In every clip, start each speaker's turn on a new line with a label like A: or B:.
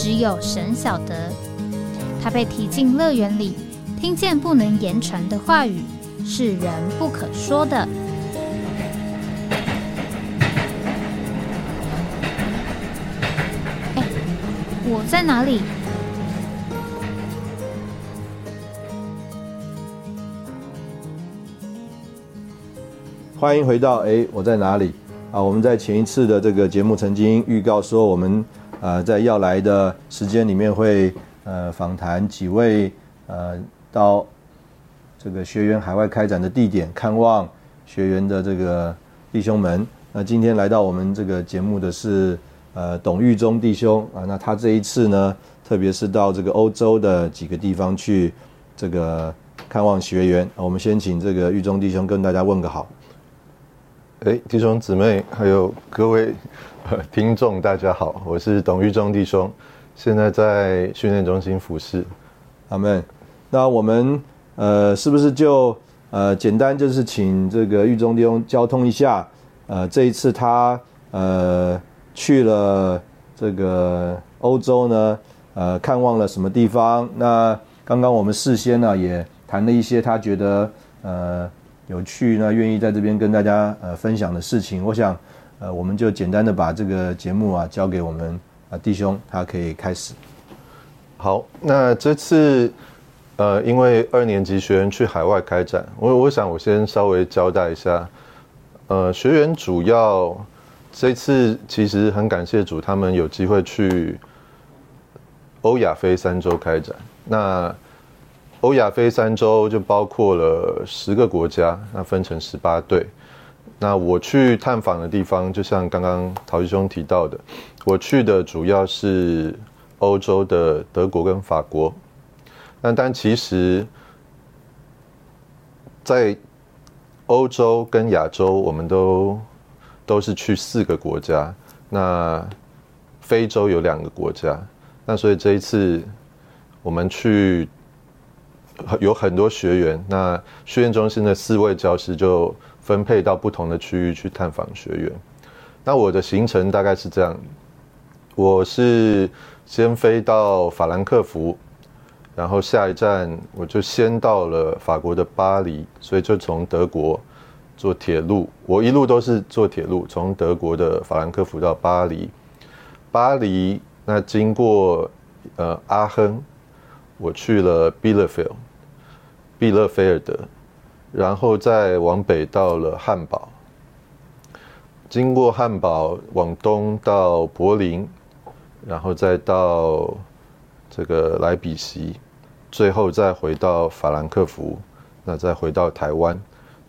A: 只有神晓得，他被踢进乐园里，听见不能言传的话语，是人不可说的。哎，我在哪里？
B: 欢迎回到哎，我在哪里？啊，我们在前一次的这个节目曾经预告说我们。呃，在要来的时间里面会呃访谈几位呃到这个学员海外开展的地点看望学员的这个弟兄们。那今天来到我们这个节目的是呃董玉忠弟兄啊，那他这一次呢，特别是到这个欧洲的几个地方去这个看望学员。我们先请这个玉忠弟兄跟大家问个好。
C: 哎，弟兄姊妹还有各位。听众大家好，我是董玉忠弟兄，现在在训练中心服侍。
B: 阿门。那我们呃，是不是就呃，简单就是请这个玉忠弟兄交通一下？呃，这一次他呃去了这个欧洲呢，呃，看望了什么地方？那刚刚我们事先呢也谈了一些他觉得呃有趣，那愿意在这边跟大家呃分享的事情。我想。呃，我们就简单的把这个节目啊交给我们啊弟兄，他可以开始。
C: 好，那这次呃，因为二年级学员去海外开展，我我想我先稍微交代一下。呃，学员主要这次其实很感谢主，他们有机会去欧亚非三洲开展。那欧亚非三洲就包括了十个国家，那分成十八队。那我去探访的地方，就像刚刚陶弟兄提到的，我去的主要是欧洲的德国跟法国。那但其实，在欧洲跟亚洲，我们都都是去四个国家。那非洲有两个国家。那所以这一次我们去有很多学员。那训练中心的四位教师就。分配到不同的区域去探访学员。那我的行程大概是这样：我是先飞到法兰克福，然后下一站我就先到了法国的巴黎，所以就从德国坐铁路。我一路都是坐铁路，从德国的法兰克福到巴黎。巴黎那经过呃阿亨，我去了 b i l l e f i e l d，毕勒菲尔德。然后再往北到了汉堡，经过汉堡往东到柏林，然后再到这个莱比锡，最后再回到法兰克福，那再回到台湾，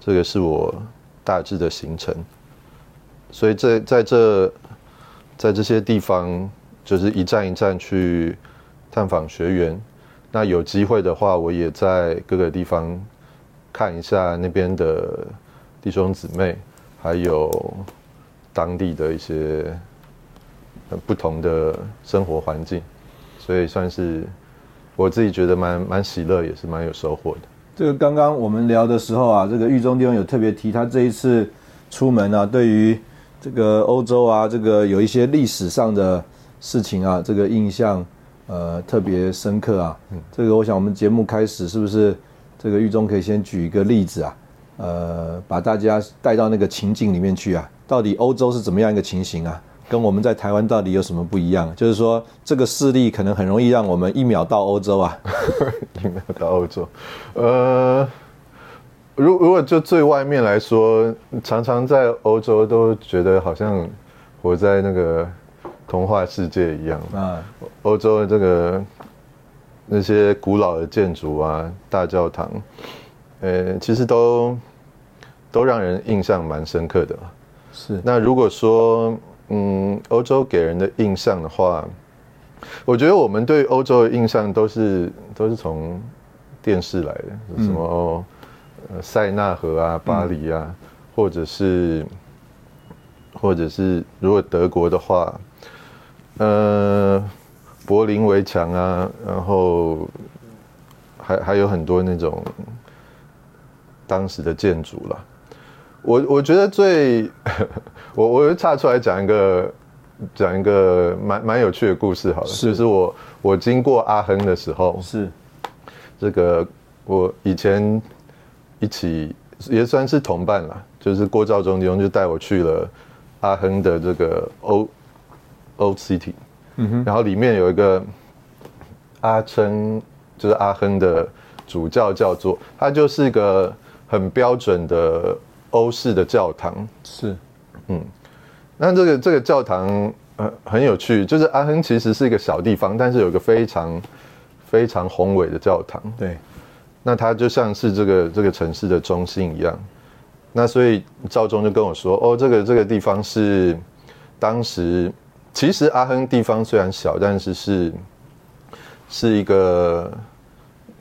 C: 这个是我大致的行程。所以在在这在这些地方，就是一站一站去探访学员。那有机会的话，我也在各个地方。看一下那边的弟兄姊妹，还有当地的一些不同的生活环境，所以算是我自己觉得蛮蛮喜乐，也是蛮有收获的。
B: 这个刚刚我们聊的时候啊，这个狱中弟兄有特别提，他这一次出门啊，对于这个欧洲啊，这个有一些历史上的事情啊，这个印象呃特别深刻啊。这个我想我们节目开始是不是？这个狱中可以先举一个例子啊，呃，把大家带到那个情境里面去啊，到底欧洲是怎么样一个情形啊？跟我们在台湾到底有什么不一样？就是说，这个势力可能很容易让我们一秒到欧洲啊，
C: 一秒到欧洲。呃，如如果就最外面来说，常常在欧洲都觉得好像活在那个童话世界一样啊，欧洲的这个。那些古老的建筑啊，大教堂，呃，其实都都让人印象蛮深刻的。
B: 是。
C: 那如果说，嗯，欧洲给人的印象的话，我觉得我们对欧洲的印象都是都是从电视来的，什么呃塞纳河啊、巴黎啊，或者是或者是如果德国的话，呃，柏林围墙啊，然后还还有很多那种当时的建筑了。我我觉得最 我我岔出来讲一个。讲一个蛮蛮有趣的故事好了，就是我我经过阿亨的时候，
B: 是
C: 这个我以前一起也算是同伴了，就是郭兆忠弟兄就带我去了阿亨的这个 O O City，嗯哼，然后里面有一个阿琛，就是阿亨的主教叫做，他就是一个很标准的欧式的教堂，
B: 是，
C: 嗯。那这个这个教堂呃很有趣，就是阿亨其实是一个小地方，但是有一个非常非常宏伟的教堂。
B: 对，
C: 那它就像是这个这个城市的中心一样。那所以赵忠就跟我说：“哦，这个这个地方是当时其实阿亨地方虽然小，但是是是一个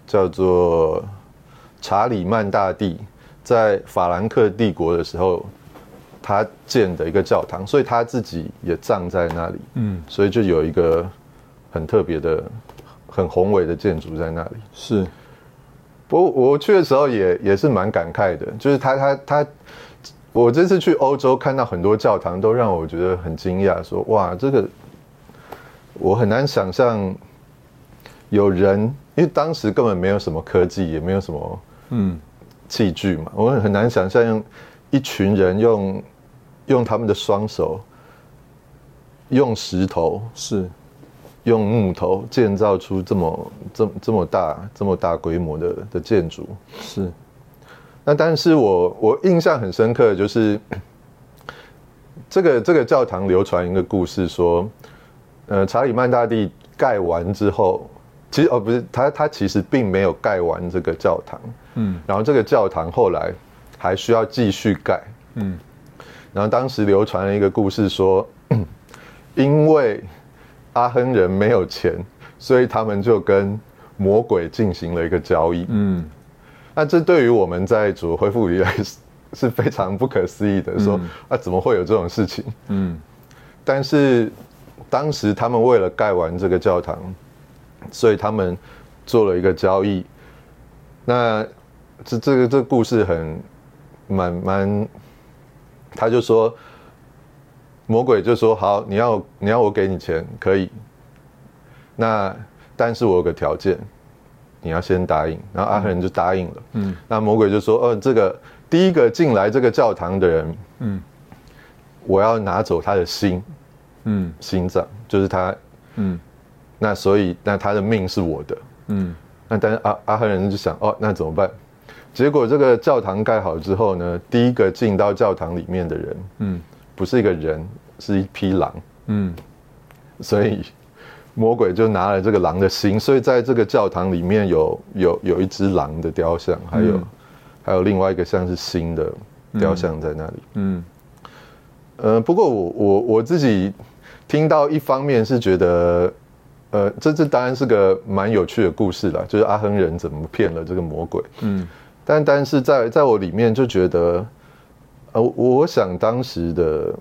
C: 叫做查理曼大帝在法兰克帝国的时候。”他建的一个教堂，所以他自己也葬在那里。嗯，所以就有一个很特别的、很宏伟的建筑在那里。
B: 是，
C: 不过我去的时候也也是蛮感慨的，就是他他他，我这次去欧洲看到很多教堂，都让我觉得很惊讶，说哇，这个我很难想象有人，因为当时根本没有什么科技，也没有什么嗯器具嘛，我很难想象用一群人用。用他们的双手，用石头
B: 是，
C: 用木头建造出这么这这么大这么大规模的的建筑
B: 是。
C: 那但是我我印象很深刻的就是，这个这个教堂流传一个故事说，呃，查理曼大帝盖完之后，其实哦不是他他其实并没有盖完这个教堂，嗯，然后这个教堂后来还需要继续盖，嗯。然后当时流传了一个故事，说，因为阿亨人没有钱，所以他们就跟魔鬼进行了一个交易。嗯，那这对于我们在主恢复里来是非常不可思议的。说啊，怎么会有这种事情？嗯，但是当时他们为了盖完这个教堂，所以他们做了一个交易。那这这个这个故事很蛮蛮。他就说，魔鬼就说好，你要你要我给你钱可以，那但是我有个条件，你要先答应。然后阿赫人就答应了。嗯，那魔鬼就说，哦，这个第一个进来这个教堂的人，嗯，我要拿走他的心，嗯，心脏就是他，嗯，那所以那他的命是我的，嗯，那但是阿阿亨人就想，哦，那怎么办？结果这个教堂盖好之后呢，第一个进到教堂里面的人，嗯，不是一个人，是一匹狼，嗯，所以魔鬼就拿了这个狼的心，所以在这个教堂里面有有有一只狼的雕像，还有还有另外一个像是心的雕像在那里，嗯，呃，不过我我我自己听到一方面是觉得，呃，这这当然是个蛮有趣的故事啦，就是阿亨人怎么骗了这个魔鬼，嗯。但但是在在我里面就觉得，呃，我想当时的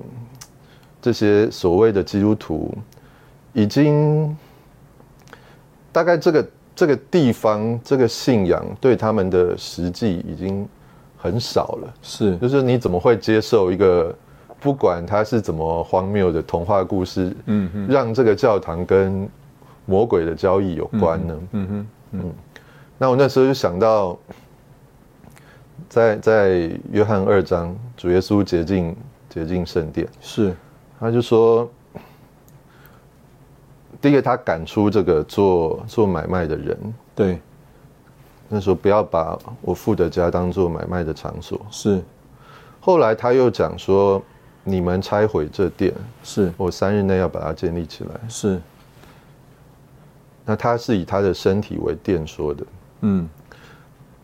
C: 这些所谓的基督徒，已经大概这个这个地方这个信仰对他们的实际已经很少了。
B: 是，
C: 就是你怎么会接受一个不管他是怎么荒谬的童话故事，嗯哼，让这个教堂跟魔鬼的交易有关呢？嗯哼，嗯，那我那时候就想到。在在约翰二章，主耶稣洁净洁净圣殿，
B: 是，
C: 他就说，第一个他赶出这个做做买卖的人，
B: 对，
C: 那时候不要把我父的家当做买卖的场所，
B: 是，
C: 后来他又讲说，你们拆毁这店，
B: 是。
C: 我三日内要把它建立起来，
B: 是，
C: 那他是以他的身体为殿说的，嗯。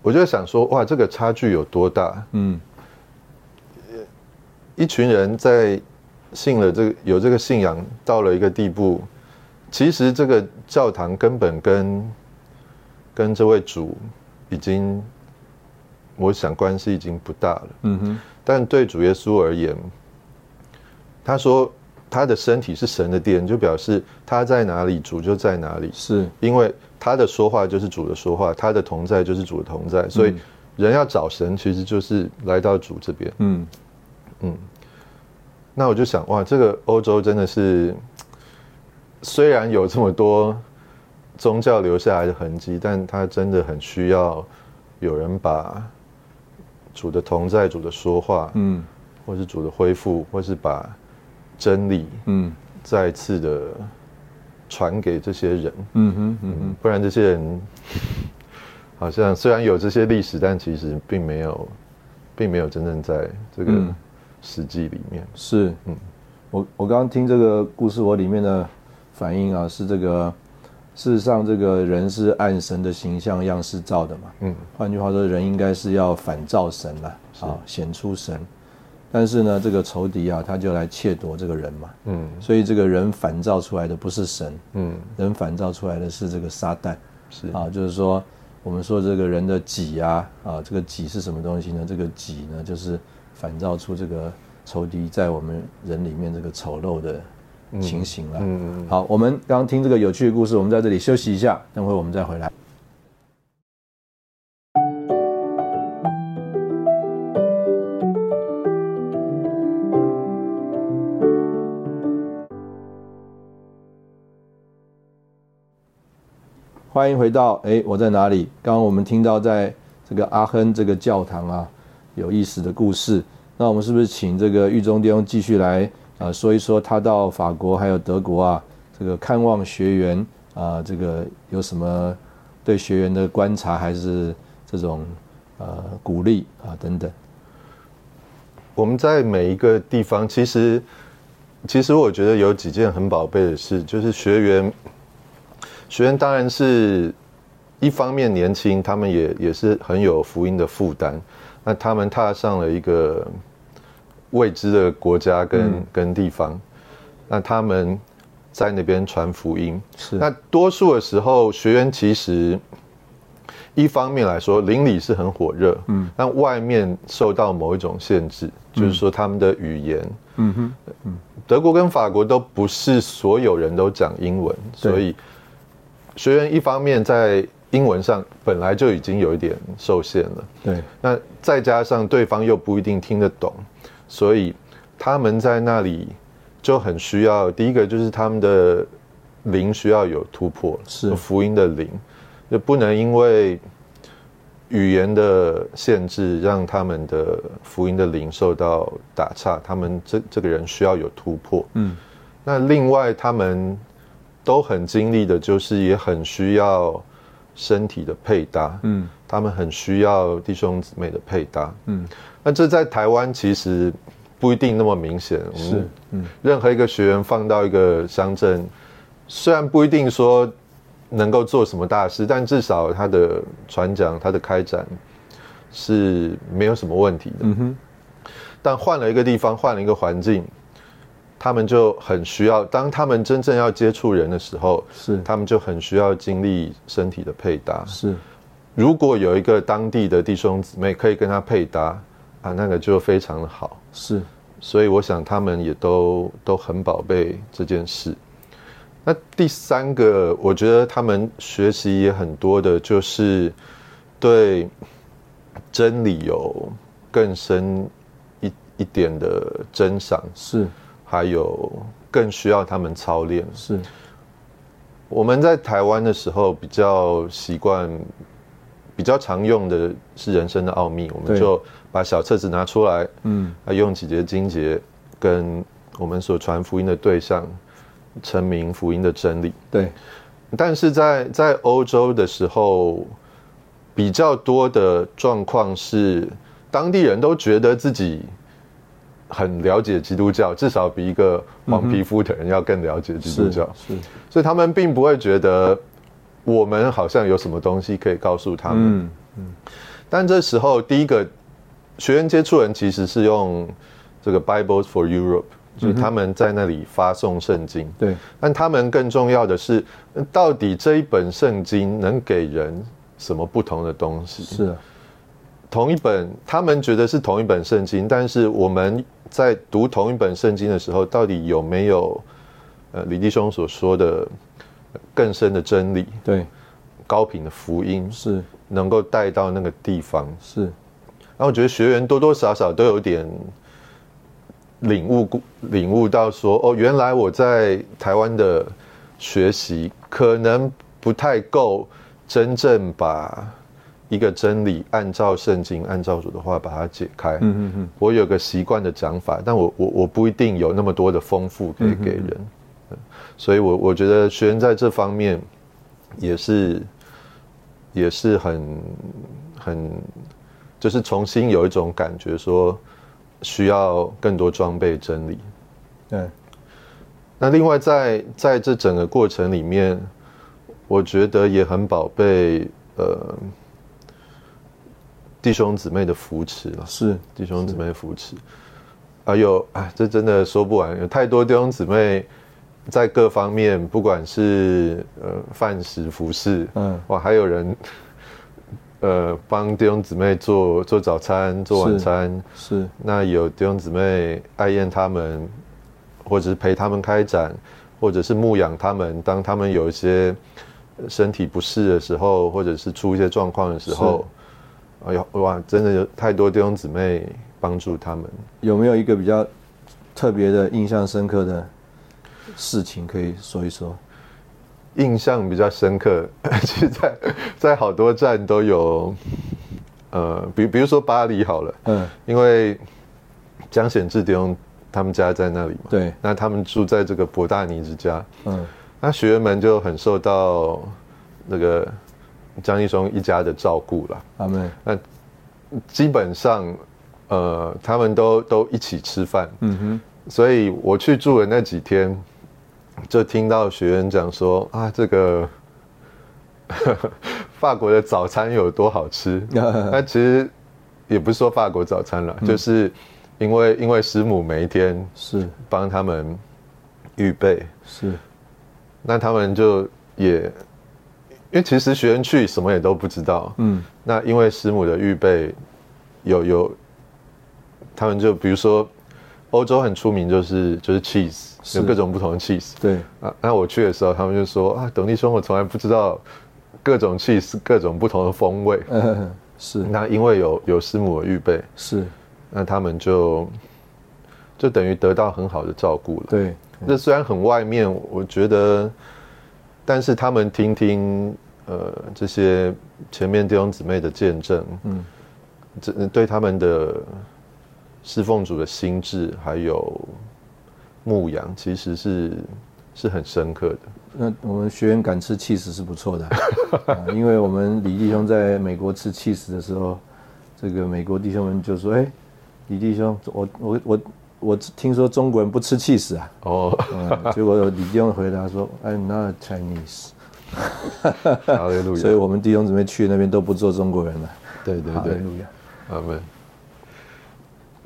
C: 我就想说，哇，这个差距有多大？嗯，一群人在信了这个有这个信仰到了一个地步，其实这个教堂根本跟跟这位主已经，我想关系已经不大了。
B: 嗯哼，
C: 但对主耶稣而言，他说他的身体是神的殿，就表示他在哪里，主就在哪里。
B: 是，
C: 因为他的说话就是主的说话，他的同在就是主的同在，所以人要找神，其实就是来到主这边。
B: 嗯嗯
C: 那我就想，哇，这个欧洲真的是，虽然有这么多宗教留下来的痕迹，但它真的很需要有人把主的同在、主的说话，
B: 嗯。
C: 或是主的恢复，或是把真理
B: 嗯。
C: 再次的传给这些人。
B: 嗯哼嗯哼，
C: 不然这些人好像虽然有这些历史，但其实并没有，并没有真正在这个
B: 嗯。
C: 史记里面。
B: 是，嗯，我我刚刚听这个故事，我里面的反映啊，是这个，事实上这个人是按神的形象样式造的嘛，
C: 嗯，
B: 换句话说，人应该是要反照神了，啊，显出神。但是呢，这个仇敌啊，他就来窃夺这个人嘛，
C: 嗯。
B: 所以这个人反照出来的不是神，
C: 嗯，
B: 人反照出来的是这个撒旦，
C: 是。
B: 啊，就是说我们说这个人的己啊，啊，这个己是什么东西呢？这个己呢，就是反照出这个仇敌在我们人里面这个丑陋的情形了。
C: 嗯
B: 好，我们刚刚听这个有趣的故事，我们在这里休息一下，等会我们再回来。欢迎回到哎，我在哪里？刚刚我们听到在这个阿亨这个教堂啊，有意思的故事。那我们是不是请这个狱中弟兄继续来啊说一说他到法国还有德国啊，这个看望学员啊、这个有什么对学员的观察，还是这种呃鼓励啊等等？
C: 我们在每一个地方，其实其实我觉得有几件很宝贝的事，就是学员学员当然是一方面年轻，他们也也是很有福音的负担。那他们踏上了一个未知的国家跟、跟地方，那他们在那边传福音。
B: 是。
C: 那多数的时候，学员其实一方面来说，邻里是很火热，嗯，但外面受到某一种限制，就是说他们的语言，
B: 嗯哼，
C: 德国跟法国都不是所有人都讲英文，所以学员一方面在英文上本来就已经有一点受限了，
B: 对，
C: 那再加上对方又不一定听得懂，所以他们在那里就很需要，第一个就是他们的灵需要有突破，
B: 是
C: 福音的灵，就不能因为语言的限制让他们的福音的灵受到打岔，他们这这个人需要有突破。
B: 嗯，
C: 那另外他们都很经历的，就是也很需要身体的配搭。
B: 嗯
C: 他们很需要弟兄姊妹的配搭。
B: 嗯，
C: 那这在台湾其实不一定那么明显。
B: 是嗯
C: 任何一个学员放到一个乡镇，虽然不一定说能够做什么大事，但至少他的传讲、他的开展是没有什么问题的。
B: 嗯哼，
C: 但换了一个地方，换了一个环境，他们就很需要。当他们真正要接触人的时候，
B: 是
C: 他们就很需要经历身体的配搭。
B: 是
C: 如果有一个当地的弟兄姊妹可以跟他配搭啊，那个就非常的好。
B: 是
C: 所以我想他们也都都很宝贝这件事。那第三个，我觉得他们学习也很多的，就是对真理有更深一一点的珍赏，
B: 是
C: 还有更需要他们操练。
B: 是
C: 我们在台湾的时候比较习惯，比较常用的是人生的奥秘，我们就把小册子拿出来，
B: 嗯
C: 啊，用几节经节跟我们所传福音的对象陈明福音的真理。
B: 对
C: 但是在在欧洲的时候，比较多的状况是，当地人都觉得自己很了解基督教，至少比一个黄皮肤的人要更了解基督
B: 是
C: 教。
B: 是
C: 所以他们并不会觉得我们好像有什么东西可以告诉他们。
B: 嗯
C: 但这时候，第一个学员接触人其实是用这个 Bibles for Europe，就是他们在那里发送圣经。
B: 对，
C: 但他们更重要的是，到底这一本圣经能给人什么不同的东西？
B: 是啊，
C: 同一本，他们觉得是同一本圣经，但是我们在读同一本圣经的时候，到底有没有呃李弟兄所说的更深的真理、
B: 对，
C: 高频的福音，
B: 是
C: 能够带到那个地方？
B: 是，
C: 然后我觉得学员多多少少都有点领悟，领悟到说，哦，原来我在台湾的学习可能不太够，真正把一个真理按照圣经、按照主的话把它解开。
B: 嗯嗯嗯，
C: 我有个习惯的讲法，但我我我不一定有那么多的丰富可以给人，嗯所以我我觉得学员在这方面也是也是很很就是重新有一种感觉，说需要更多装备真理。
B: 对，
C: 那另外在在这整个过程里面，我觉得也很宝贝呃弟兄姊妹的扶持了。
B: 是
C: 弟兄姊妹扶持。还有，哎，这真的说不完，有太多弟兄姊妹在各方面，不管是呃饭食服饰，
B: 嗯
C: 哇，还有人呃帮弟兄姊妹做做早餐、做晚餐。
B: 是，
C: 那有弟兄姊妹爱宴他们，或者是陪他们开展，或者是牧养他们，当他们有一些身体不适的时候，或者是出一些状况的时候，哎呦哇，真的有太多弟兄姊妹帮助他们。
B: 有没有一个比较特别的、印象深刻的事情可以说一说？
C: 印象比较深刻，其实在在好多站都有，呃，比比如说巴黎好了，
B: 嗯，
C: 因为江显志弟兄他们家在那里嘛，
B: 对，
C: 那他们住在这个博大尼之家，
B: 嗯，
C: 那学员们就很受到那个江一松一家的照顾了。
B: 阿妹，
C: 那基本上，呃，他们都都一起吃饭，
B: 嗯哼，
C: 所以我去住的那几天，就听到学员讲说啊，这个 法国的早餐有多好吃。那其实也不是说法国早餐了，就是因为因为师母每一天
B: 是。
C: 帮他们预备，
B: 是，
C: 那他们就也，因为其实学员去什么也都不知道，
B: 嗯，
C: 那因为师母的预备有有，他们就比如说欧洲很出名就是就是 cheese，
B: 是
C: 有各种不同的 cheese
B: 对，
C: 啊。那我去的时候，他们就说啊，董弟兄，我从来不知道各种 cheese 各种不同的风味。
B: 嗯，是
C: 那因为有有师母的预备，
B: 是，
C: 那他们就就等于得到很好的照顾了。
B: 对，
C: 这虽然很外面，我觉得，但是他们听听呃这些前面弟兄姊妹的见证，
B: 嗯，
C: 这对他们的侍奉主的心智还有牧羊，其实是是很深刻的。
B: 那我们学员敢吃 cheese 是不错的、啊，因为我们李弟兄在美国吃 cheese 的时候，这个美国弟兄们就说：“哎，李弟兄，我我我我听说中国人不吃 cheese 啊。
C: 哦，”
B: 嗯，结果李弟兄回答说：“I'm not Chinese。
C: 哈利”路
B: 所以，我们弟兄姊妹去那边都不做中国人了。
C: 对对对，
B: 哈利路亚。
C: 他们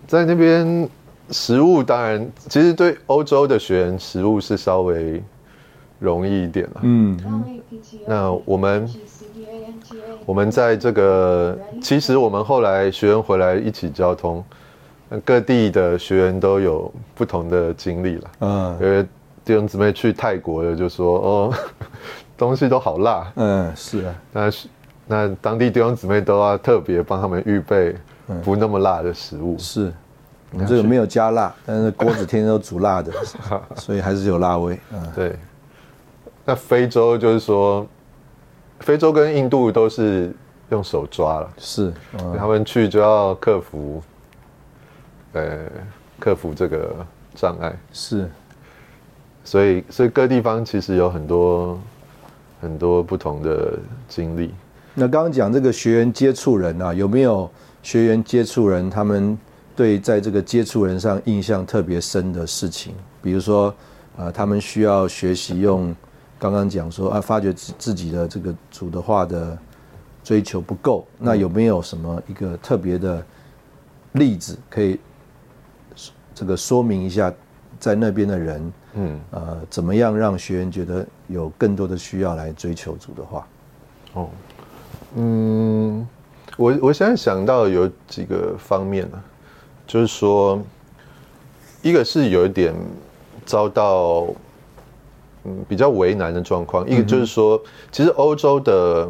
C: 在那边食物当然，其实对欧洲的学员食物是稍微容易一点了。
B: 嗯，
C: 那我们我们在这个，其实我们后来学员回来一起交通，呃各地的学员都有不同的经历了。
B: 嗯，
C: 因为弟兄姊妹去泰国的就说：“哦，东西都好辣。
B: 嗯，是啊，”
C: 那那当地弟兄姊妹都要特别帮他们预备不那么辣的食物。
B: 是。我们这个没有加辣，但是锅子天天都煮辣的，所以还是有辣味。嗯，
C: 对，那非洲就是说，非洲跟印度都是用手抓了。
B: 是，嗯
C: 他们去就要克服，呃，克服这个障碍，
B: 是，
C: 所以所以各地方其实有很多很多不同的经历。
B: 那刚刚讲这个学员接触人啊，有没有学员接触人，他们对在这个接触人上印象特别深的事情？比如说，啊，他们需要学习用刚刚讲说啊，发觉自自己的这个主的话的追求不够，那有没有什么一个特别的例子可以这个说明一下在那边的人，
C: 嗯，
B: 呃，怎么样让学员觉得有更多的需要来追求主的话？
C: 哦，嗯，我我现在想到有几个方面呢、就是说，一个是有一点遭到嗯比较为难的状况，一个就是说，其实欧洲的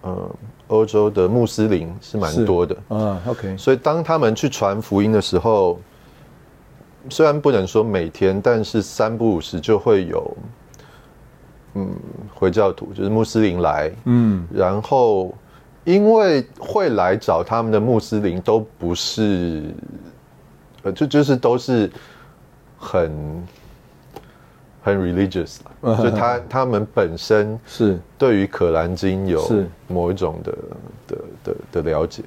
C: 呃欧洲的穆斯林是蛮多的，
B: 啊，OK，
C: 所以当他们去传福音的时候，虽然不能说每天，但是三不五时就会有，嗯，回教徒就是穆斯林来，
B: 嗯。
C: 然后因为会来找他们的穆斯林都不是，呃，就就是都是很很 religious，就他他们本身
B: 是，
C: 对于可兰经有某一种的的的的了解，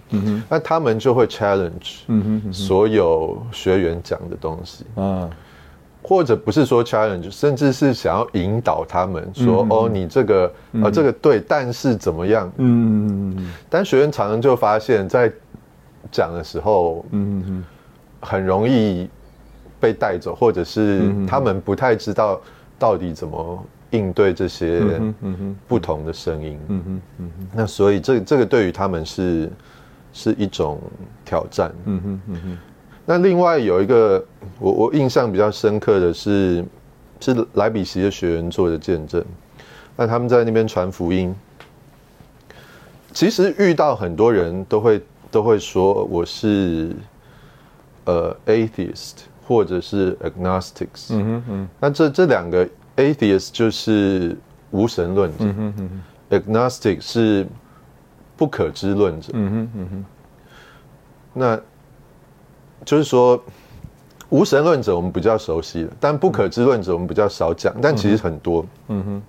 C: 那他们就会 challenge
B: 嗯哼嗯
C: 所有学员讲的东西，或者不是说 challenge，甚至是想要引导他们说，
B: 嗯
C: 哦，你这个呃这个对，但是怎么样？
B: 嗯嗯
C: 但学员常常就发现，在讲的时候，
B: 嗯嗯
C: 很容易被带走，或者是
B: 嗯
C: 他们不太知道到底怎么应对这些不同的声音。
B: 嗯哼，
C: 那所以这这个对于他们是是一种挑战。
B: 嗯哼，嗯哼，
C: 那另外有一个我我印象比较深刻的是，是莱比锡的学员做的见证。那他们在那边传福音，其实遇到很多人都会都会说我是呃 atheist 或者是 agnostics。
B: 嗯哼，嗯。
C: 那这这两个 atheist 就是无神论者、
B: 哼，嗯哼
C: ，a g n o s t i c 是不可知论者。
B: 嗯哼，嗯哼，
C: 那就是说，无神论者我们比较熟悉了，但不可知论者我们比较少讲，但其实很多。
B: 嗯哼，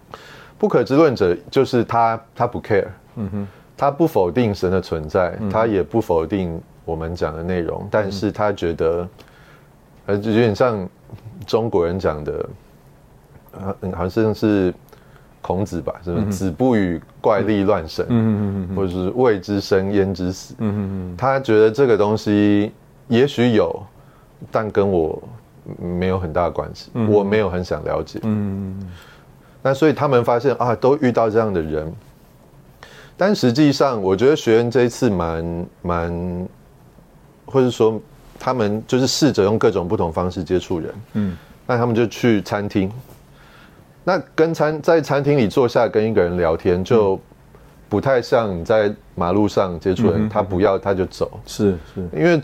C: 不可知论者就是他，他不 care，
B: 嗯哼，
C: 他不否定神的存在，他也不否定我们讲的内容，但是他觉得，呃，就有点像中国人讲的，呃，好像是孔子吧，是不是？子不语怪力乱神，
B: 嗯嗯嗯，
C: 或者是未知生焉知死。
B: 嗯哼，
C: 他觉得这个东西也许有，但跟我没有很大的关系，我没有很想了解。
B: 嗯
C: 那所以他们发现啊，都遇到这样的人，但实际上，我觉得学员这一次蛮蛮，或者说他们就是试着用各种不同方式接触人。
B: 嗯。
C: 那他们就去餐厅，那跟餐在餐厅里坐下跟一个人聊天，就不太像你在马路上接触人，他不要他就走，
B: 是是，
C: 因为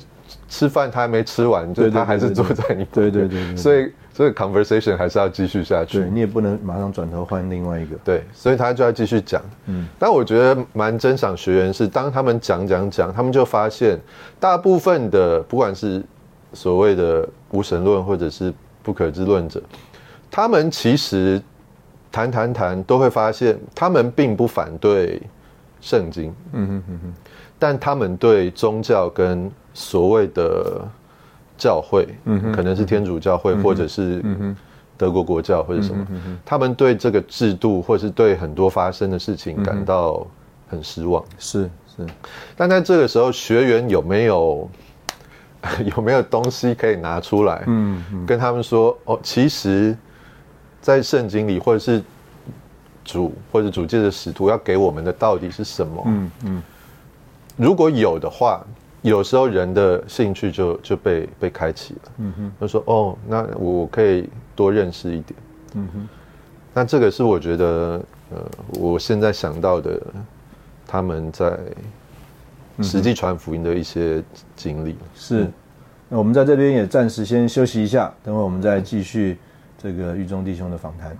C: 吃饭他还没吃完，就他还是坐在你
B: 对
C: 旁边
B: 对对对对
C: 所以这个 conversation 还是要继续下去
B: 对。你也不能马上转头换另外一个。
C: 对，所以他就要继续讲。嗯，但我觉得蛮珍赏学员是，当他们讲讲讲，他们就发现，大部分的不管是所谓的无神论或者是不可知论者，他们其实谈谈谈都会发现，他们并不反对圣经，
B: 嗯哼嗯哼，
C: 但他们对宗教跟所谓的教会，可能是天主教会，或者是德国国教或者什么，
B: 嗯
C: 他们对这个制度或是对很多发生的事情感到很失望。
B: 是是，
C: 但在这个时候，学员有没有 有没有东西可以拿出来，
B: 嗯嗯。
C: 跟他们说哦，其实，在圣经里或者是主或者主界的使徒要给我们的到底是什么？
B: 嗯嗯。
C: 如果有的话，有时候人的兴趣就就被被开启了。
B: 嗯哼
C: 就说哦，那我我可以多认识一点。
B: 嗯哼，
C: 那这个是我觉得，呃，我现在想到的，他们在实际传福音的一些经历。
B: 是。那我们在这边也暂时先休息一下，等会我们再继续这个狱中弟兄的访谈。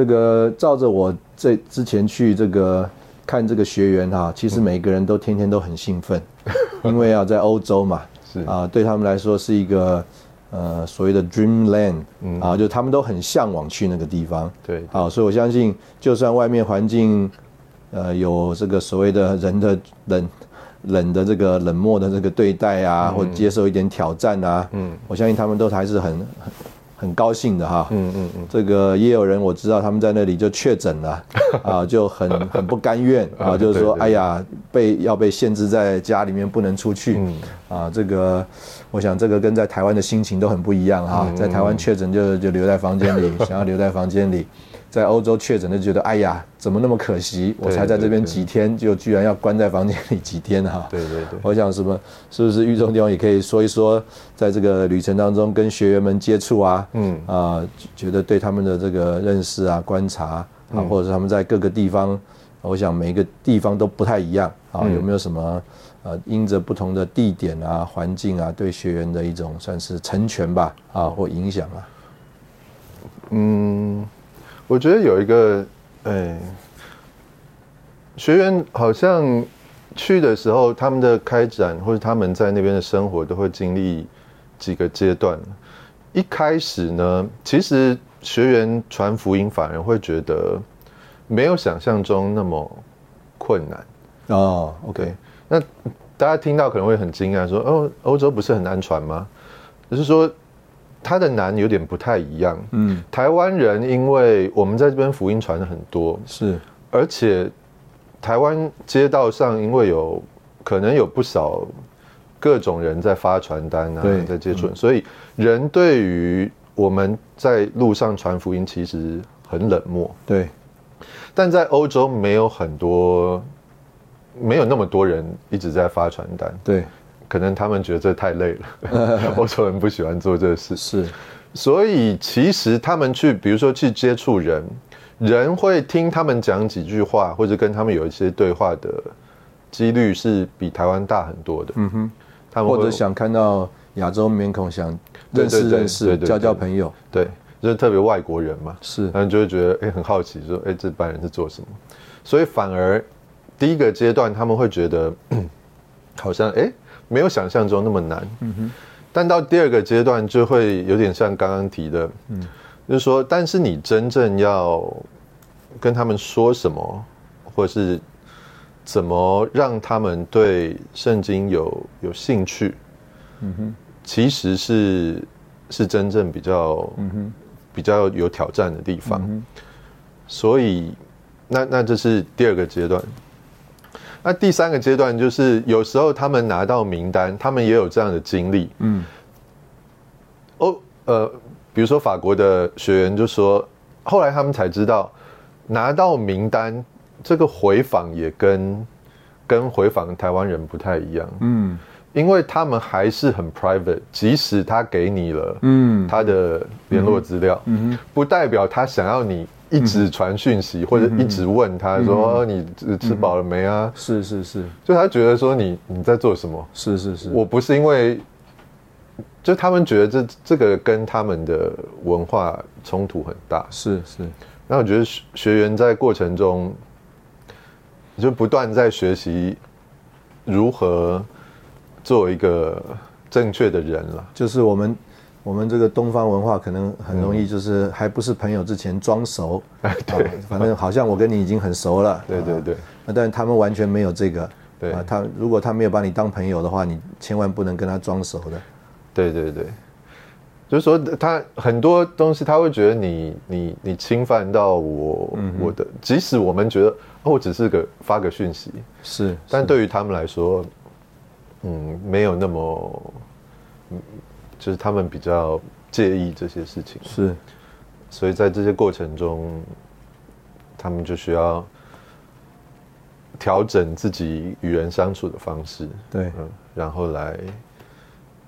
B: 这个照着我这之前去这个看这个学员哈、其实每个人都天天都很兴奋，因为啊在欧洲嘛，
C: 是。
B: 啊对他们来说是一个呃所谓的 dreamland
C: 嗯。
B: 啊，就他们都很向往去那个地方。
C: 对，
B: 好，所以我相信，就算外面环境呃有这个所谓的人的冷冷的这个冷漠的这个对待啊，或接受一点挑战啊，
C: 嗯。
B: 我相信他们都还是很很很高兴的哈。
C: 嗯嗯嗯，
B: 这个也有人我知道他们在那里就确诊了 啊，就很很不甘愿啊，
C: 啊
B: 就是说，哎呀，被要被限制在家里面不能出去
C: 嗯
B: 啊。这个，我想这个跟在台湾的心情都很不一样哈。
C: 嗯
B: 在台湾确诊就就留在房间里，想要留在房间里。在欧洲确诊就觉得，哎呀，怎么那么可惜？我才在这边几天，就居然要关在房间里几天哈。
C: 对对对。
B: 我想什么，是不是玉中地方也可以说一说，在这个旅程当中跟学员们接触啊，
C: 嗯
B: 啊、觉得对他们的这个认识啊、观察啊，
C: 嗯
B: 或者是他们在各个地方，我想每一个地方都不太一样啊，
C: 嗯
B: 有没有什么呃，因着不同的地点啊、环境啊，对学员的一种算是成全吧啊，或影响啊？
C: 嗯，我觉得有一个，哎，学员好像去的时候，他们的开展或者他们在那边的生活都会经历几个阶段。一开始呢，其实学员传福音反而会觉得没有想象中那么困难。
B: 哦
C: 对
B: ，OK，，
C: 那大家听到可能会很惊讶，说：“哦，欧洲不是很难传吗？”就是说，它的难有点不太一样。
B: 嗯，
C: 台湾人因为我们在这边福音传的很多，
B: 是，
C: 而且台湾街道上因为有可能有不少各种人在发传单啊
B: 对，
C: 在接触人，所以人对于我们在路上传福音其实很冷漠。
B: 对，
C: 但在欧洲没有很多，没有那么多人一直在发传单，
B: 对，
C: 可能他们觉得这太累了，欧洲人不喜欢做这个事，
B: 是，
C: 所以其实他们去，比如说去接触人，人会听他们讲几句话，或者跟他们有一些对话的几率是比台湾大很多的。
B: 嗯哼，
C: 他们
B: 或者想看到亚洲面孔，想认识认识，交交朋友，
C: 对，就是特别外国人嘛，
B: 是，
C: 他们就会觉得哎、很好奇，说哎、这班人是做什么？所以反而第一个阶段他们会觉得好像哎、没有想象中那么难，嗯哼。但到第二个阶段就会有点像刚刚提的，嗯，就是说，但是你真正要跟他们说什么，或是怎么让他们对圣经有有兴趣，
B: 嗯哼，
C: 其实是是真正比较
B: 嗯哼，
C: 比较有挑战的地方。
B: 嗯
C: 所以，那那这是第二个阶段。那第三个阶段就是有时候他们拿到名单，他们也有这样的经历。
B: 嗯，
C: 哦，呃，比如说法国的学员就说，后来他们才知道，拿到名单这个回访也跟跟回访台湾人不太一样。
B: 嗯，
C: 因为他们还是很 private，即使他给你了，
B: 嗯。
C: 他的联络资料，
B: 嗯。哼。
C: 不代表他想要你一直传讯息、或者一直问他说、哦你吃吃饱了没啊？
B: 是是是
C: 就他觉得说你你在做什么？
B: 是是是，
C: 我不是因为，就他们觉得这这个跟他们的文化冲突很大。
B: 是是，
C: 那我觉得学学员在过程中，就不断在学习如何做一个正确的人了。
B: 就是我们我们这个东方文化可能很容易就是还不是朋友之前装熟，
C: 对，
B: 反正好像我跟你已经很熟了，啊
C: 对对对，
B: 那但是他们完全没有这个，
C: 对。
B: 啊，他如果他没有把你当朋友的话，你千万不能跟他装熟的，
C: 对对对，就是说他很多东西他会觉得你你你侵犯到我、我的，即使我们觉得哦，我只是个发个讯息，
B: 是，
C: 但对于他们来说，嗯，没有那么，嗯，就是他们比较介意这些事情，
B: 是。
C: 所以在这些过程中，他们就需要调整自己与人相处的方式，
B: 对。
C: 嗯，然后来，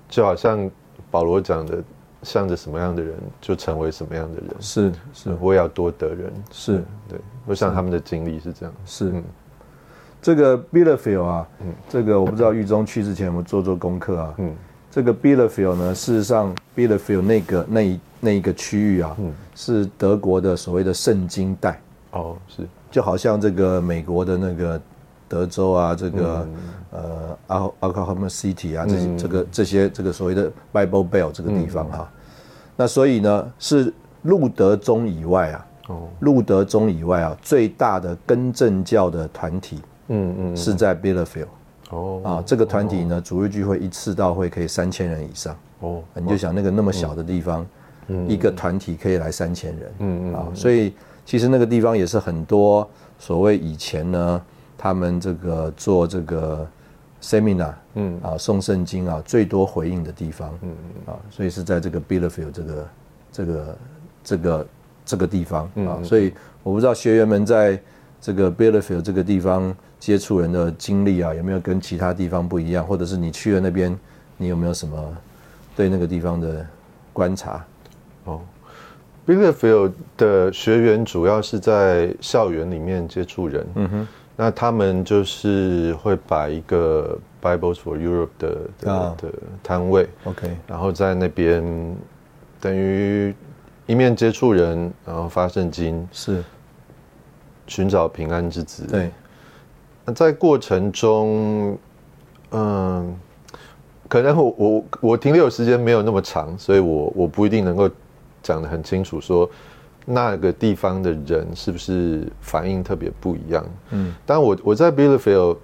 C: 就好像保罗讲的，向着什么样的人，就成为什么样的人，
B: 是是。
C: 我也要多得人，
B: 是。
C: 对，我想他们的经历是这样，
B: 是。
C: 嗯，
B: 这个 Bielefeld 啊
C: 嗯，
B: 这个我不知道狱中去之前有没有做做功课啊，
C: 嗯
B: 这个 Bielefeld 呢，事实上 Bielefeld 那个那一那一个区域啊，
C: 嗯。
B: 是德国的所谓的圣经带。
C: 哦，是，
B: 就好像这个美国的那个德州啊，这个、
C: 嗯。
B: 呃奥奥克拉荷马 City 啊，这些、
C: 嗯。
B: 这个这些这个所谓的 Bible Belt 这个地方哈、那所以呢是路德宗以外啊，
C: 哦，
B: 路德宗以外啊最大的根正教的团体
C: 嗯嗯，
B: 是在 Bielefeld、
C: 哦
B: 啊，这个团体呢主日聚会一次到会可以三千人以上，
C: 哦，
B: 你就想那个那么小的地方，一个团体可以来三千人，嗯嗯啊，所以其实那个地方也是很多所谓以前呢，他们这个做这个 seminar，嗯。啊，送圣经啊，最多回应的地方，嗯嗯啊，所以是在这个 Billfield 这个这个这个这个地方。啊，所以我不知道学员们在这个 Billfield 这个地方接触人的经历啊，有没有跟其他地方不一样，或者是你去了那边，你有没有什么对那个地方的观察？哦
C: b i l l f i e l d 的学员主要是在校园里面接触人，嗯哼，那他们就是会摆一个 Bibles for Europe 的的的摊位
B: ，OK，
C: 然后在那边等于一面接触人，然后发圣经，
B: 是。
C: 寻找平安之子，
B: 对，
C: 那在过程中，嗯，可能我我我停留时间没有那么长，所以我我不一定能够。讲的很清楚，说那个地方的人是不是反应特别不一样？嗯，但我我在 Billfield，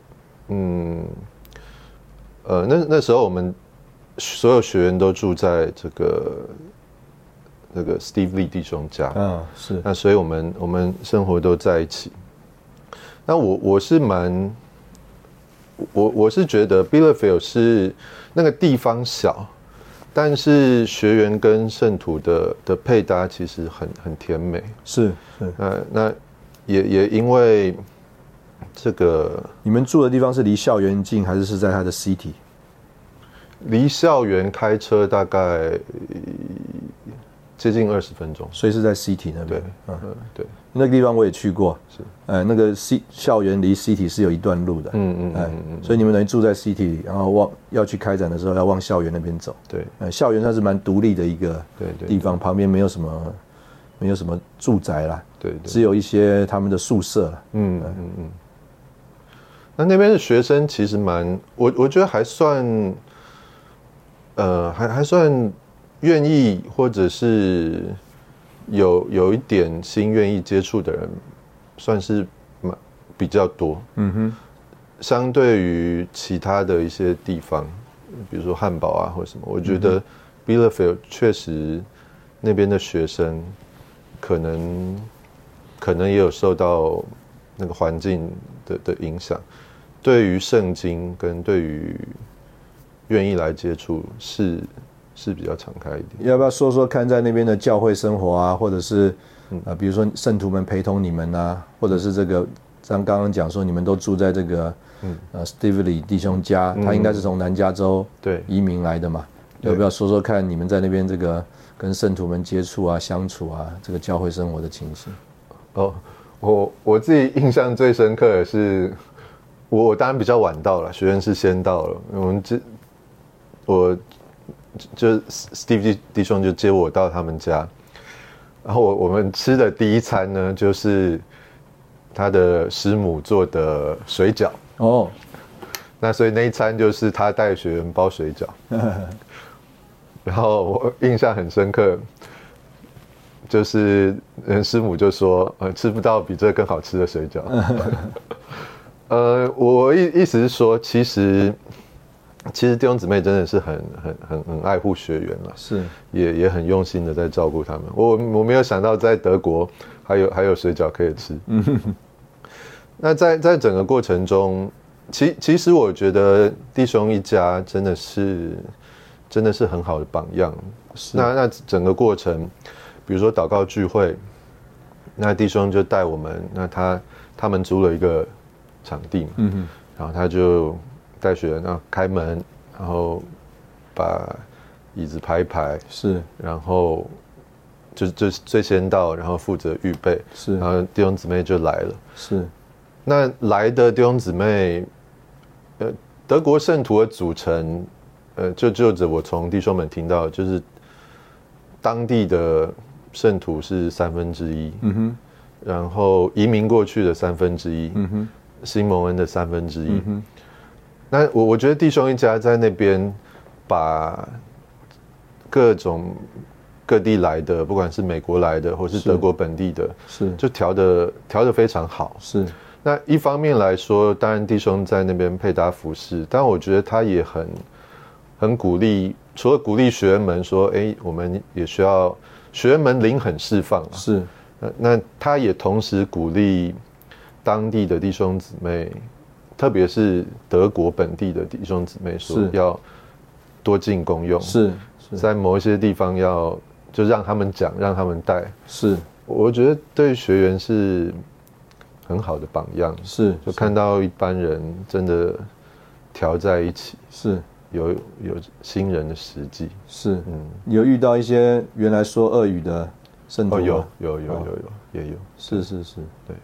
C: 嗯，呃，那那时候我们所有学员都住在这个那个 Steve Lee 弟兄家，
B: 嗯，是，
C: 那所以我们我们生活都在一起。那我我是蛮，我我是觉得 Billfield 是那个地方小。但是学员跟圣徒的的配搭其实很很甜美，
B: 是是，
C: 呃，那也也因为这个，
B: 你们住的地方是离校园近，还是是在它的 city？
C: 离校园开车大概接近二十分钟，
B: 所以是在 city 那边。
C: 嗯，对。
B: 那个地方我也去过，是，呃，那个 C 校园离 City 是有一段路的，嗯嗯嗯嗯，所以你们等于住在 City，然后往要去开展的时候要往校园那边走，
C: 对，
B: 呃，校园算是蛮独立的一个
C: 对对
B: 地方，旁边没有什么没有什么住宅啦，
C: 对，
B: 只有一些他们的宿舍了，
C: 嗯。嗯嗯，那那边的学生其实蛮，我我觉得还算，呃，还还算愿意或者是。有有一点心愿意接触的人，算是蛮比较多。嗯哼，相对于其他的一些地方，比如说汉堡啊或什么，我觉得 Billfield 确实那边的学生可能可能也有受到那个环境的的影响，对于圣经跟对于愿意来接触是。是比较敞开一点，
B: 要不要说说看在那边的教会生活啊，或者是啊，比如说圣徒们陪同你们啊，或者是这个像刚刚讲说你们都住在这个呃 Steve Lee 弟兄家，他应该是从南加州
C: 对
B: 移民来的嘛？要不要说说看你们在那边这个跟圣徒们接触啊、相处啊，这个教会生活的情形？
C: 哦，我我自己印象最深刻的是，我当然比较晚到了，学院是先到了，我们这我。就 Steve 弟兄就接我到他们家，然后我我们吃的第一餐呢，就是他的师母做的水饺哦。那所以那一餐就是他带学员包水饺，然后我印象很深刻，就是师母就说呃吃不到比这更好吃的水饺。呃，我意意思是说，其实。其实弟兄姊妹真的是很很很很爱护学员了，
B: 是
C: 也也很用心的在照顾他们。我我没有想到在德国还有还有水饺可以吃。那在在整个过程中，其其实我觉得弟兄一家真的是真的是很好的榜样。那那整个过程，比如说祷告聚会，那弟兄就带我们，那他他们租了一个场地嘛，嗯然后他就。带学员啊，开门，然后把椅子排一排，
B: 是，
C: 然后就就最先到，然后负责预备，
B: 是，
C: 然后弟兄姊妹就来了，
B: 是。
C: 那来的弟兄姊妹，呃，德国圣徒的组成，呃，就就着我从弟兄们听到，就是当地的圣徒是三分之一，嗯哼，然后移民过去的三分之一，嗯哼，新蒙恩的三分之一，嗯哼。那我我觉得弟兄一家在那边把各种各地来的，不管是美国来的，或是德国本地的，
B: 是
C: 就调的调的非常好。
B: 是
C: 那一方面来说，当然弟兄在那边配搭服饰，但我觉得他也很很鼓励除了鼓励学员们说，哎，我们也需要学员们灵很释放啊，
B: 是，
C: 那那他也同时鼓励当地的弟兄姊妹，特别是德国本地的弟兄姊妹说要多进公用，
B: 是是。
C: 在某一些地方要就让他们讲，让他们带。
B: 是。
C: 我觉得对学员是很好的榜样，
B: 是，
C: 就看到一般人真的调在一起，
B: 是。
C: 有有新人的实际。
B: 是，
C: 嗯，
B: 有遇到一些原来说俄语的圣徒
C: 哦，
B: 吗？
C: 有有有
B: 哦
C: 有有也有，
B: 是是是，
C: 对，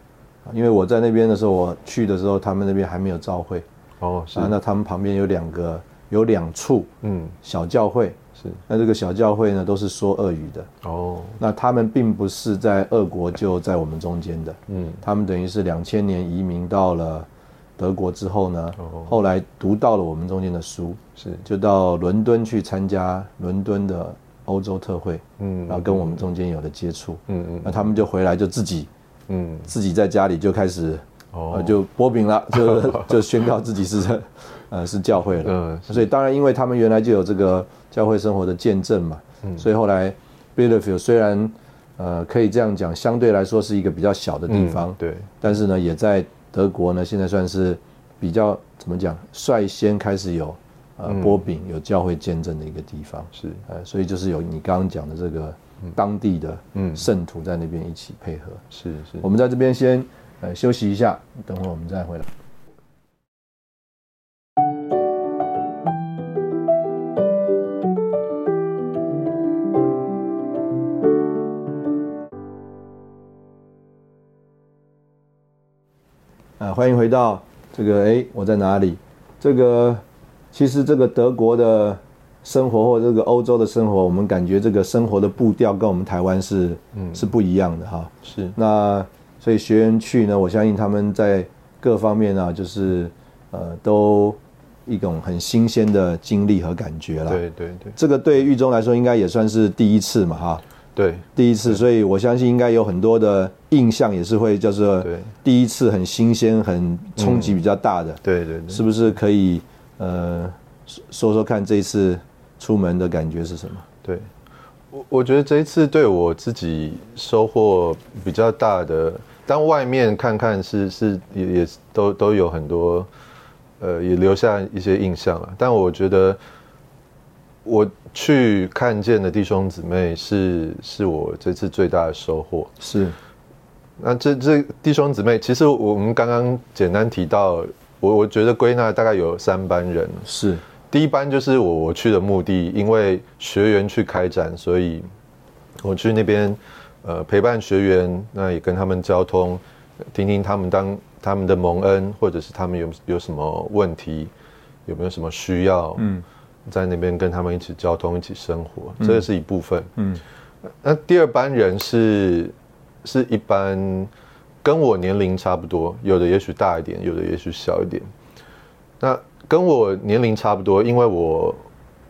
B: 因为我在那边的时候，我去的时候，他们那边还没有教会。
C: 哦是。
B: 啊，，那他们旁边有两个有两处
C: 嗯。
B: 小教会，
C: 是。
B: 那这个小教会呢都是说俄语的，
C: 哦。
B: 那他们并不是在俄国就在我们中间的，
C: 嗯。
B: 他们等于是两千年移民到了德国之后呢，
C: 哦。
B: 后来读到了我们中间的书，
C: 是。
B: 就到伦敦去参加伦敦的欧洲特会，
C: 嗯。
B: 然后跟我们中间有了接触，
C: 嗯嗯。
B: 那他们就回来就自己
C: 嗯。
B: 自己在家里就开始，
C: 哦。
B: 呃，就波饼了，就就宣告自己是，呃，是教会了。
C: 嗯
B: 所以当然，因为他们原来就有这个教会生活的见证嘛，
C: 嗯。
B: 所以后来 Bielefeld 虽然呃可以这样讲，相对来说是一个比较小的地方，
C: 嗯对。
B: 但是呢，也在德国呢，现在算是比较怎么讲，率先开始有呃
C: 嗯。
B: 波饼有教会见证的一个地方。
C: 是。
B: 呃，所以就是有你刚刚讲的这个当地的
C: 嗯
B: 圣徒在那边一起配合。
C: 是是
B: 我们在这边先呃休息一下，等会儿我们再回来。啊，欢迎回到这个哎，我在哪里？这个其实这个德国的生活或这个欧洲的生活，我们感觉这个生活的步调跟我们台湾是
C: 嗯。
B: 是不一样的哈。
C: 是。
B: 那所以学员去呢，我相信他们在各方面啊，就是呃都一种很新鲜的经历和感觉啦。
C: 对对对。
B: 这个对狱中来说应该也算是第一次嘛哈，
C: 对。
B: 第一次，所以我相信应该有很多的印象也是会叫做
C: 对。
B: 第一次很新鲜、很冲击比较大的，
C: 对对对，
B: 是不是可以呃说说说看这一次出门的感觉是什么？
C: 对，我我觉得这一次对我自己收获比较大的，当外面看看是是也也都都有很多，呃，也留下一些印象了。但我觉得我去看见的弟兄姊妹是是我这次最大的收获。
B: 是
C: 那这这弟兄姊妹，其实我们刚刚简单提到，我我觉得归纳大概有三班人。
B: 是
C: 第一班就是我我去的目的，因为学员去开展，所以我去那边呃陪伴学员，那也跟他们交通，听听他们当他们的蒙恩，或者是他们有有什么问题，有没有什么需要，嗯，在那边跟他们一起交通，一起生活，这个是一部分。
B: 嗯，
C: 那第二班人是是一般跟我年龄差不多，有的也许大一点，有的也许小一点。那跟我年龄差不多，因为我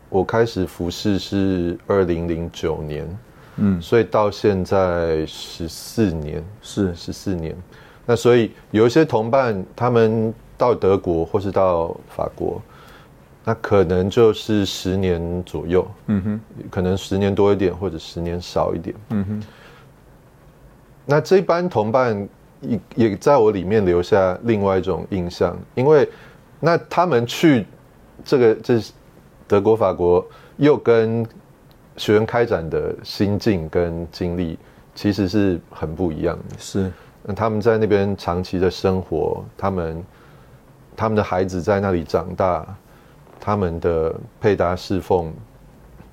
C: 我开始服侍是二零零九年，
B: 嗯
C: 所以到现在十四年，
B: 是
C: 十四年。那所以有一些同伴，他们到德国或是到法国，那可能就是十年左右，
B: 嗯哼
C: 可能十年多一点，或者十年少一点。
B: 嗯哼
C: 那这班同伴也也在我里面留下另外一种印象，因为那他们去这个这是德国、法国，又跟学员开展的心境跟经历其实是很不一样的。
B: 是
C: 那他们在那边长期的生活，他们他们的孩子在那里长大，他们的配搭侍奉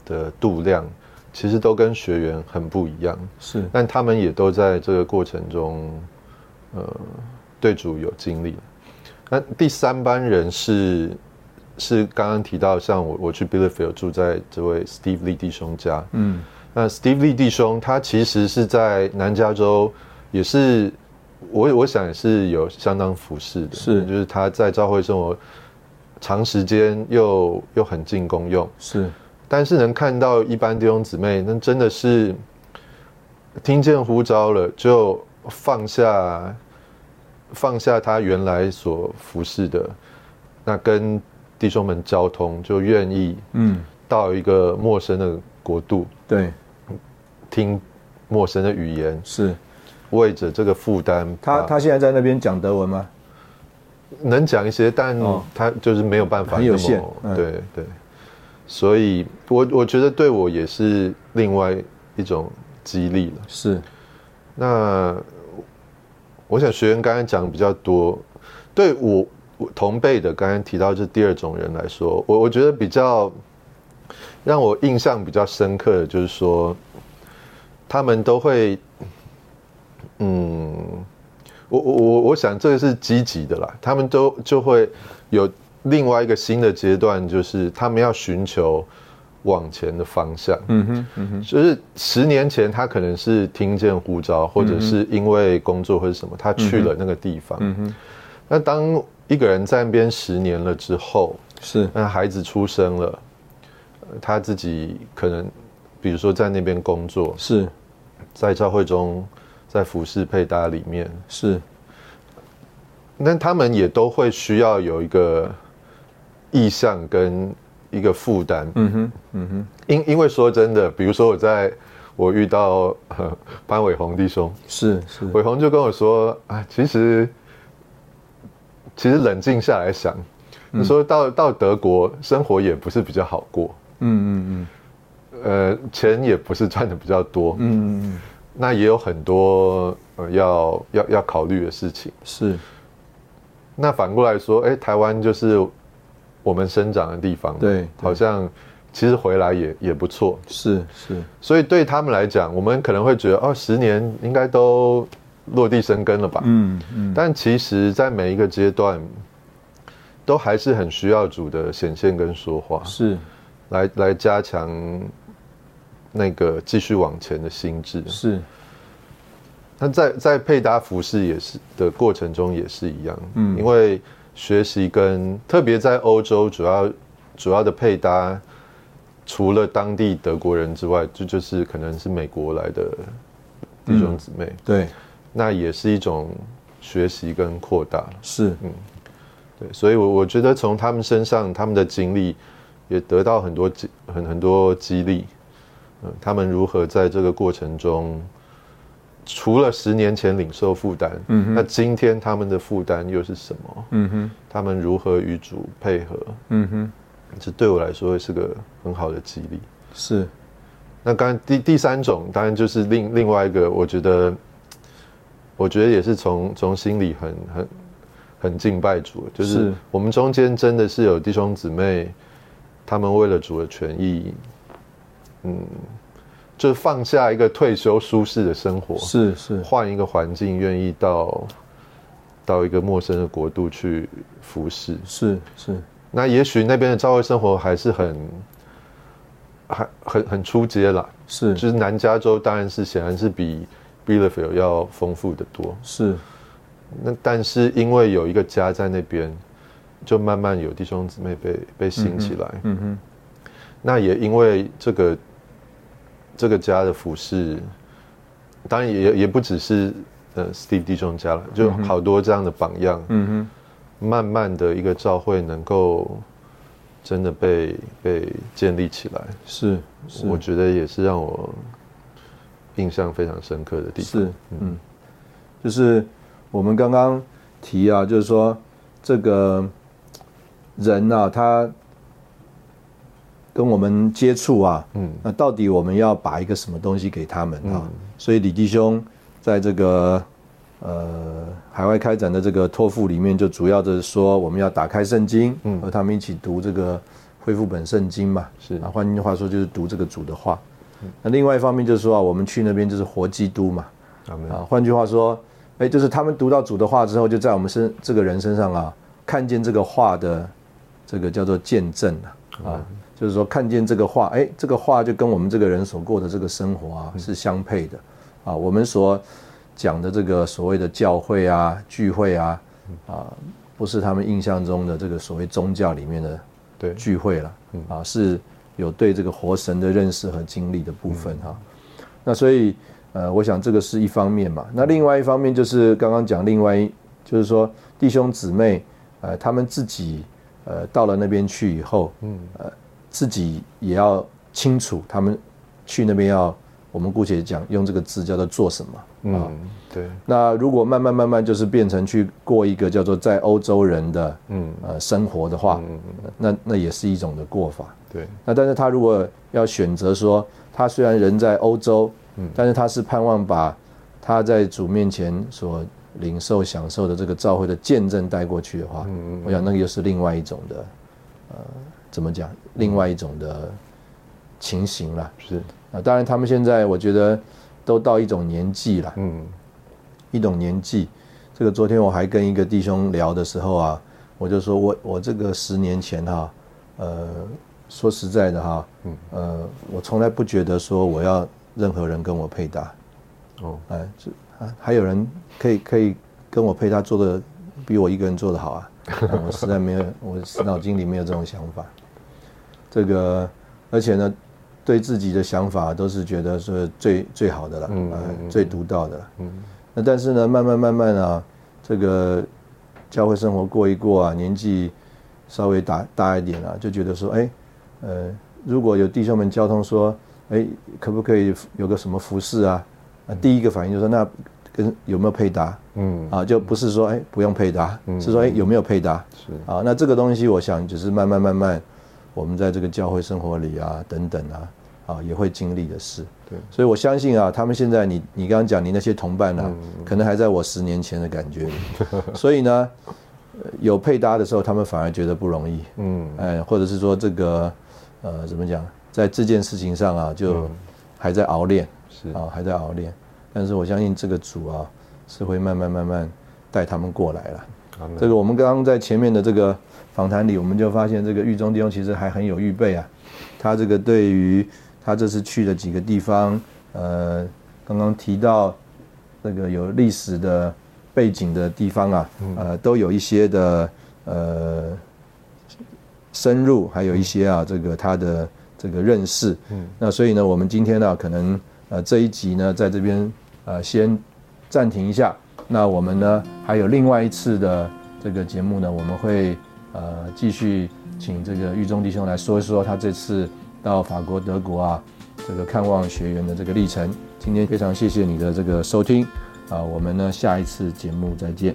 C: 的度量，其实都跟学员很不一样。
B: 是
C: 但他们也都在这个过程中，呃，对主有经历。那第三班人是是刚刚提到，像我我去 Bielefeld 住在这位 Steve Lee 弟兄家，
B: 嗯。
C: 那 Steve Lee 弟兄他其实是在南加州，也是我我想也是有相当服饰的，
B: 是。
C: 就是他在教会生活长时间又又很进功用，
B: 是。
C: 但是能看到一般弟兄姊妹，那真的是听见呼召了，就放下放下他原来所服侍的，那跟弟兄们交通，就愿意
B: 嗯。
C: 到一个陌生的国度，
B: 对，
C: 听陌生的语言，
B: 是。
C: 为着这个负担，
B: 他他现在在那边讲德文吗？
C: 能讲一些，但
B: 哦。
C: 他就是没有办法
B: 很有限嗯。
C: 对对，所以我我觉得对我也是另外一种激励了。
B: 是。
C: 那我想学员刚才讲比较多，对我同辈的刚才提到这第二种人来说，我我觉得比较让我印象比较深刻的就是说，他们都会，嗯，我我我我想这个是积极的啦，他们都就会有另外一个新的阶段，就是他们要寻求往前的方向。
B: 嗯哼嗯哼。
C: 就是十年前，他可能是听见呼召，或者是因为工作或者什么，他去了那个地方。
B: 嗯哼。
C: 那当一个人在那边十年了之后，
B: 是。
C: 那孩子出生了，呃他自己可能，比如说在那边工作，
B: 是。
C: 在教会中，在服饰配搭里面，
B: 是。
C: 那他们也都会需要有一个意向跟一个负担。
B: 嗯哼嗯哼。
C: 因因为说真的，比如说我在我遇到呃班伟宏弟兄，
B: 是是。
C: 伟宏就跟我说啊，其实其实冷静下来想，你说到到德国生活也不是比较好过，
B: 嗯嗯嗯。
C: 呃，钱也不是赚的比较多，
B: 嗯嗯嗯。
C: 那也有很多呃要要要考虑的事情。
B: 是。
C: 那反过来说，哎，台湾就是我们生长的地方，
B: 对对。
C: 好像其实回来也也不错。
B: 是是。
C: 所以对他们来讲，我们可能会觉得哦，十年应该都落地生根了吧？
B: 嗯嗯。
C: 但其实，在每一个阶段，都还是很需要主的显现跟说话，
B: 是。
C: 来来加强那个继续往前的心智。
B: 是。
C: 那在在配搭服饰也是的过程中也是一样，
B: 嗯。
C: 因为学习跟特别在欧洲主要主要的配搭，除了当地德国人之外，就就是可能是美国来的弟兄姊妹，
B: 对
C: 那也是一种学习跟扩大。
B: 是嗯
C: 对，所以我，我觉得从他们身上，他们的经历也得到很多激很很多激励。嗯，他们如何在这个过程中，除了十年前领受负担，
B: 嗯哼
C: 那今天他们的负担又是什么？
B: 嗯哼
C: 他们如何与主配合？
B: 嗯哼
C: 这对我来说是个很好的激励。
B: 是
C: 那刚第第三种，当然就是另另外一个，我觉得，我觉得也是从从心里很很很敬拜主，就是
B: 是
C: 我们中间真的是有弟兄姊妹，他们为了主的权益，嗯，就放下一个退休舒适的生活，
B: 是是
C: 换一个环境，愿意到到一个陌生的国度去服侍。
B: 是是
C: 那也许那边的教会生活还是很，还很很出街啦。
B: 是
C: 就是南加州当然是显然是比 Bielefeld 要丰富的多。
B: 是
C: 那但是因为有一个家在那边，就慢慢有弟兄姊妹被被兴起来。
B: 嗯哼
C: 那也因为这个这个家的服饰，当然也也不只是呃 Steve 弟兄家了，就好多这样的榜样。
B: 嗯哼
C: 慢慢的一个教会能够真的被被建立起来，
B: 是是
C: 我觉得也是让我印象非常深刻的地方。
B: 是，嗯，就是我们刚刚提啊，就是说这个人啊，他跟我们接触啊，
C: 嗯
B: 那到底我们要把一个什么东西给他们啊？
C: 嗯
B: 所以李弟兄在这个呃海外开展的这个托付里面，就主要的说我们要打开圣经，
C: 嗯
B: 和他们一起读这个恢复本圣经嘛。
C: 是
B: 啊，换句话说就是读这个主的话。那另外一方面就是说啊，我们去那边就是活基督嘛。啊，换句话说，哎，就是他们读到主的话之后，就在我们身这个人身上啊，看见这个话的这个叫做见证啊，啊，就是说看见这个话，哎，这个话就跟我们这个人所过的这个生活啊是相配的。啊。我们所讲的这个所谓的教会啊、聚会啊，啊，不是他们印象中的这个所谓宗教里面的
C: 对，
B: 聚会了，啊，是有对这个活神的认识和经历的部分哈、那所以呃，我想这个是一方面嘛。那另外一方面就是刚刚讲，另外一就是说弟兄姊妹，呃，他们自己呃到了那边去以后，
C: 嗯。
B: 呃，自己也要清楚，他们去那边要，我们姑且讲用这个字叫做做什么啊？
C: 嗯，对，
B: 那如果慢慢慢慢就是变成去过一个叫做在欧洲人的
C: 嗯。
B: 呃生活的话，
C: 嗯
B: 那那也是一种的过法。
C: 对，
B: 那但是他如果要选择说，他虽然人在欧洲，
C: 嗯。
B: 但是他是盼望把他在主面前所领受享受的这个召会的见证带过去的话，
C: 嗯。
B: 我想那个又是另外一种的，呃，怎么讲？另外一种的情形了。
C: 是，
B: 啊，当然他们现在我觉得都到一种年纪了，
C: 嗯
B: 一种年纪。这个昨天我还跟一个弟兄聊的时候啊，我就说我我这个十年前哈、呃，说实在的哈、
C: 嗯
B: 呃，我从来不觉得说我要任何人跟我配搭，
C: 哦，
B: 哎，这啊还有人可以可以跟我配搭做的比我一个人做的好啊，啊 我实在没有，我脑筋里没有这种想法。这个，而且呢，对自己的想法都是觉得是最最好的了，最独到的了。
C: 嗯
B: 那但是呢，慢慢慢慢啊，这个教会生活过一过啊，年纪稍微大大一点啊，就觉得说，哎，呃，如果有弟兄们交通说，哎，可不可以有个什么服饰啊？啊，第一个反应就是说，那跟有没有配搭
C: 嗯
B: 啊？就不是说，哎，不用配搭，
C: 嗯
B: 是说，哎，有没有配搭？
C: 是，
B: 啊，那这个东西，我想只是慢慢慢慢，我们在这个教会生活里啊，等等啊，啊，也会经历的事。
C: 对，
B: 所以我相信啊，他们现在你你刚刚讲你那些同伴啊，
C: 嗯。
B: 可能还在我十年前的感觉里，所以呢，呃有配搭的时候，他们反而觉得不容易，
C: 嗯。
B: 哎，或者是说这个呃怎么讲，在这件事情上啊，就
C: 嗯。
B: 还在熬练
C: 是，
B: 啊，还在熬练。但是我相信这个主啊，是会慢慢慢慢带他们过来了。这个我们刚刚在前面的这个访谈里，我们就发现这个狱中弟兄其实还很有预备啊。他这个对于他这次去的几个地方，呃，刚刚提到那个有历史的背景的地方啊，呃，都有一些的呃深入，还有一些啊这个他的这个认识。
C: 嗯
B: 那所以呢，我们今天呢，可能呃这一集呢，在这边呃先暂停一下。那我们呢，还有另外一次的这个节目呢，我们会呃继续请这个狱中弟兄来说一说他这次到法国、德国啊这个看望学员的这个历程。今天非常谢谢你的这个收听啊，我们呢下一次节目再见。